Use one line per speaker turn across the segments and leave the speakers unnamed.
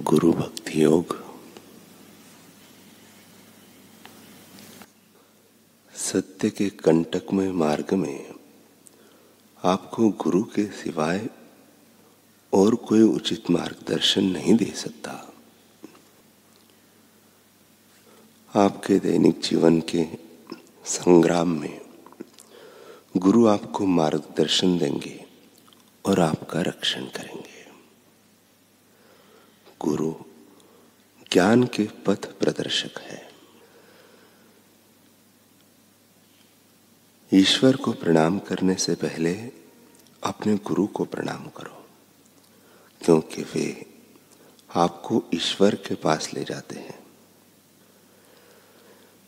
गुरु भक्ति योग। सत्य के कंटकमय मार्ग में आपको गुरु के सिवाय और कोई उचित मार्गदर्शन नहीं दे सकता। आपके दैनिक जीवन के संग्राम में गुरु आपको मार्गदर्शन देंगे और आपका रक्षण करेंगे। गुरु ज्ञान के पथ प्रदर्शक है। ईश्वर को प्रणाम करने से पहले अपने गुरु को प्रणाम करो, क्योंकि वे आपको ईश्वर के पास ले जाते हैं।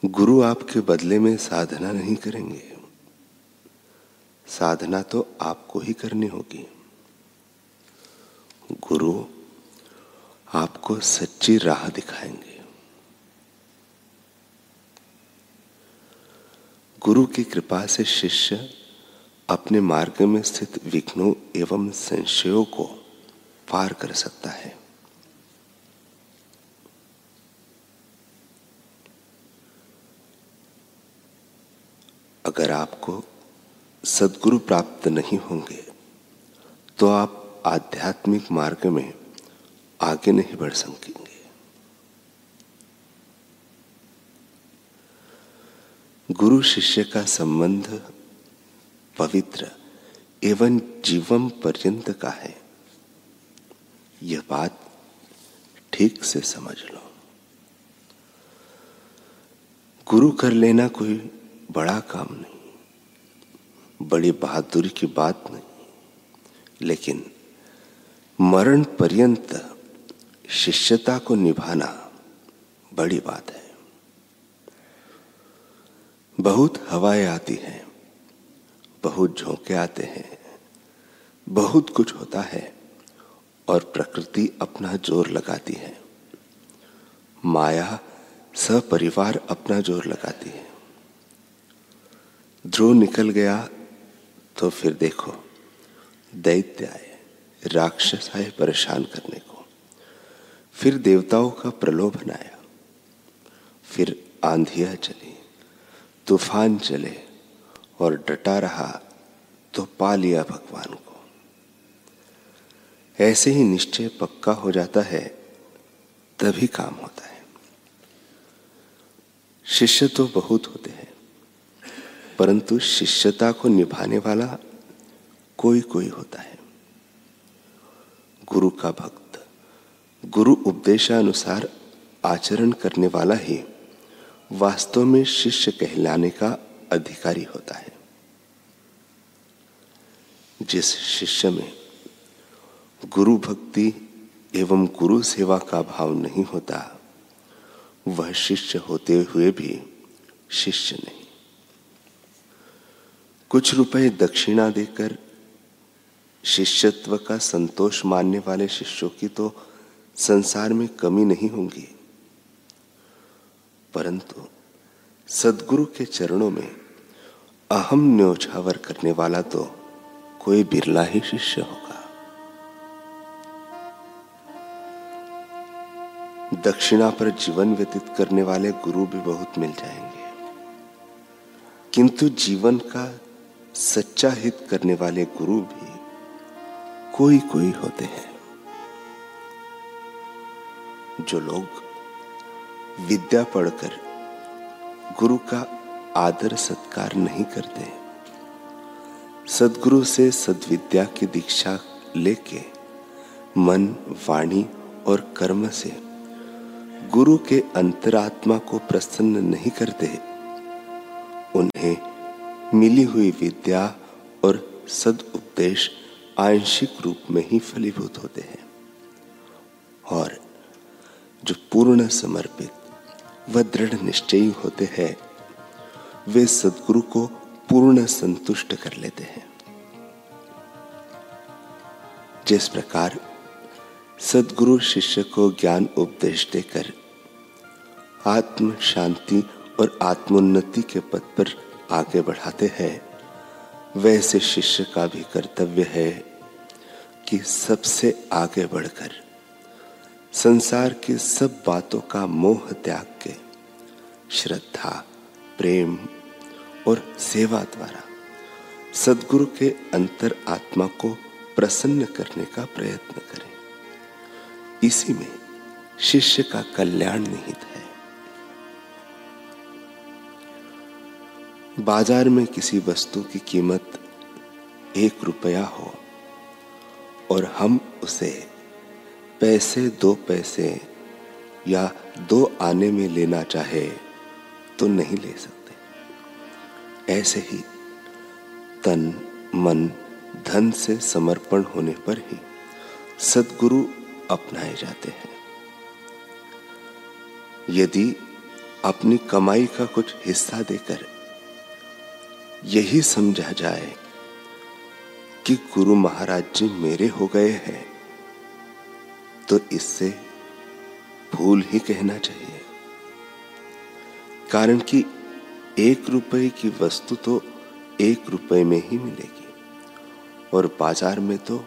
गुरु आपके बदले में साधना नहीं करेंगे। साधना तो आपको ही करनी होगी। गुरु आपको सच्ची राह दिखाएँगे। गुरु की कृपा से शिष्य अपने मार्ग में स्थित विघ्नों एवं संशयों को पार कर सकता है। अगर आपको सदगुरु प्राप्त नहीं होंगे तो आप आध्यात्मिक मार्ग में आगे नहीं बढ़ सकेंगे। गुरु शिष्य का संबंध पवित्र एवं जीवन पर्यंत का है। यह बात ठीक से समझ लो। गुरु कर लेना कोई बड़ा काम नहीं, बड़ी बहादुरी की बात नहीं, लेकिन मरण पर्यंत शिष्यता को निभाना बड़ी बात है। बहुत हवाएँ आती हैं, बहुत झोंके आते हैं, बहुत कुछ होता है और प्रकृति अपना ज़ोर लगाती है। माया सपरिवार अपना ज़ोर लगाती है। ध्रुव निकल गया तो फिर देखो, दैत्य आए, राक्षस आए परेशान करने को। फिर देवताओं का प्रलोभन आया फिर आंधिया चली, तूफ़ान चले और डटा रहा तो पा लिया भगवान को। ऐसे ही निश्चय पक्का हो जाता है, तभी काम होता है। शिष्य तो बहुत होते हैं, परंतु शिष्यता को निभाने वाला कोई कोई होता है। गुरु का भक्त गुरु उपदेशानुसार आचरण करने वाला ही वास्तव में शिष्य कहलाने का अधिकारी होता है। जिस शिष्य में गुरु भक्ति एवं गुरु सेवा का भाव नहीं होता, वह शिष्य होते हुए भी शिष्य नहीं। कुछ रुपए दक्षिणा देकर शिष्यत्व का संतोष मानने वाले शिष्यों की तो संसार में कमी नहीं होंगी। परंतु सदगुरु के चरणों में अहम न्योछावर करने वाला तो कोई बिरला ही शिष्य होगा। दक्षिणा पर जीवन व्यतीत करने वाले गुरु भी बहुत मिल जाएँगे। किंतु जीवन का सच्चा हित करने वाले गुरु भी कोई कोई होते हैं। जो लोग विद्या पढ़कर गुरु का आदर सत्कार नहीं करते, सदगुरु से सदविद्या की दीक्षा लेके मन, वाणी और कर्म से गुरु के अंतरात्मा को प्रसन्न नहीं करते, उन्हें मिली हुई विद्या और सद उपदेश आंशिक रूप में ही फलीभूत होते हैं। और पूर्ण समर्पित व दृढ़ निश्चयी होते हैं। वे सदगुरु को पूर्ण संतुष्ट कर लेते हैं। जिस प्रकार सदगुरु शिष्य को ज्ञान उपदेश देकर आत्म शांति और आत्मोन्नति के पद पर आगे बढ़ाते हैं, वैसे शिष्य का भी कर्तव्य है कि सबसे आगे बढ़कर संसार के सब बातों का मोह त्याग के श्रद्धा, प्रेम और सेवा द्वारा सदगुरु के अंतर आत्मा को प्रसन्न करने का प्रयत्न करें। इसी में शिष्य का कल्याण निहित है। बाज़ार में किसी वस्तु की कीमत एक रुपया हो और हम उसे पैसे दो पैसे या दो आने में लेना चाहे तो नहीं ले सकते। ऐसे ही तन, मन, धन से समर्पण होने पर ही सदगुरु अपनाए जाते हैं। यदि अपनी कमाई का कुछ हिस्सा देकर यही समझा जाए कि गुरु महाराज जी मेरे हो गए हैं तो इससे भूल ही कहना चाहिए। कारण कि एक रुपए की वस्तु तो एक रुपए में ही मिलेगी और बाज़ार में तो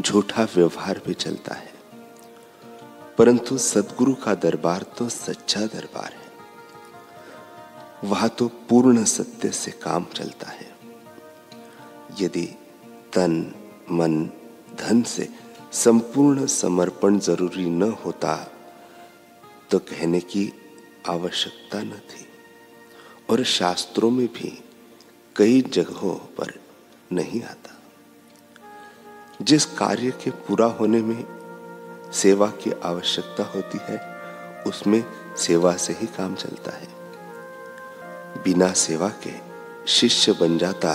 झूठा व्यवहार भी चलता है। परंतु सदगुरु का दरबार तो सच्चा दरबार है। वह तो पूर्ण सत्य से काम चलता है। यदि तन, मन, धन से संपूर्ण समर्पण ज़रूरी न होता तो कहने की आवश्यकता न थी। और शास्त्रों में भी कई जगहों पर नहीं आता। जिस कार्य के पूरा होने में सेवा की आवश्यकता होती है, उसमें सेवा से ही काम चलता है। बिना सेवा के शिष्य बन जाता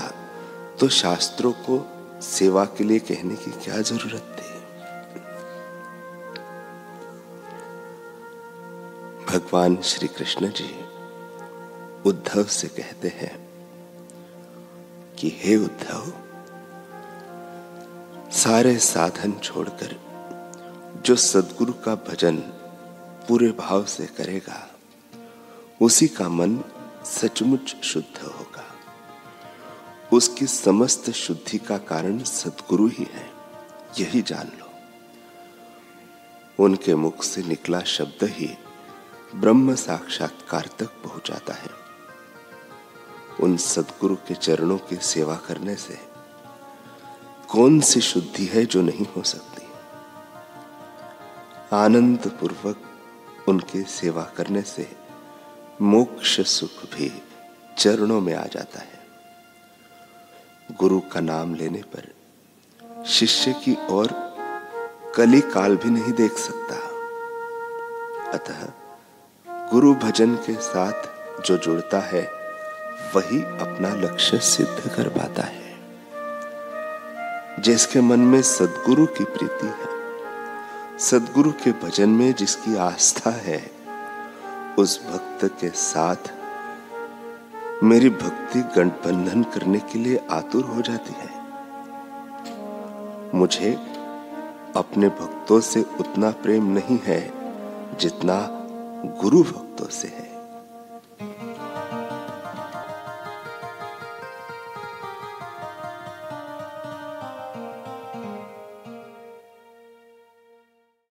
तो शास्त्रों को सेवा के लिए कहने की क्या ज़रूरत? भगवान श्री कृष्ण जी उद्धव से कहते हैं कि हे उद्धव, सारे साधन छोड़कर जो सदगुरु का भजन पूरे भाव से करेगा, उसी का मन सचमुच शुद्ध होगा। उसकी समस्त शुद्धि का कारण सदगुरु ही है, यही जान लो। उनके मुख से निकला शब्द ही ब्रह्म साक्षात्कार तक पहुंचाता है। उन सदगुरु के चरणों की सेवा करने से कौन सी शुद्धि है जो नहीं हो सकती? आनंद पूर्वक उनकी सेवा करने से मोक्ष सुख भी चरणों में आ जाता है। गुरु का नाम लेने पर शिष्य की ओर कली काल भी नहीं देख सकता। अतः गुरु भजन के साथ जो जुड़ता है, वही अपना लक्ष्य सिद्ध कर पाता है। जिसके मन में सदगुरु की प्रीति है, सदगुरु के भजन में जिसकी आस्था है, उस भक्त के साथ मेरी भक्ति गठबंधन करने के लिए आतुर हो जाती है। मुझे अपने भक्तों से उतना प्रेम नहीं है जितना गुरु भक्तों से है।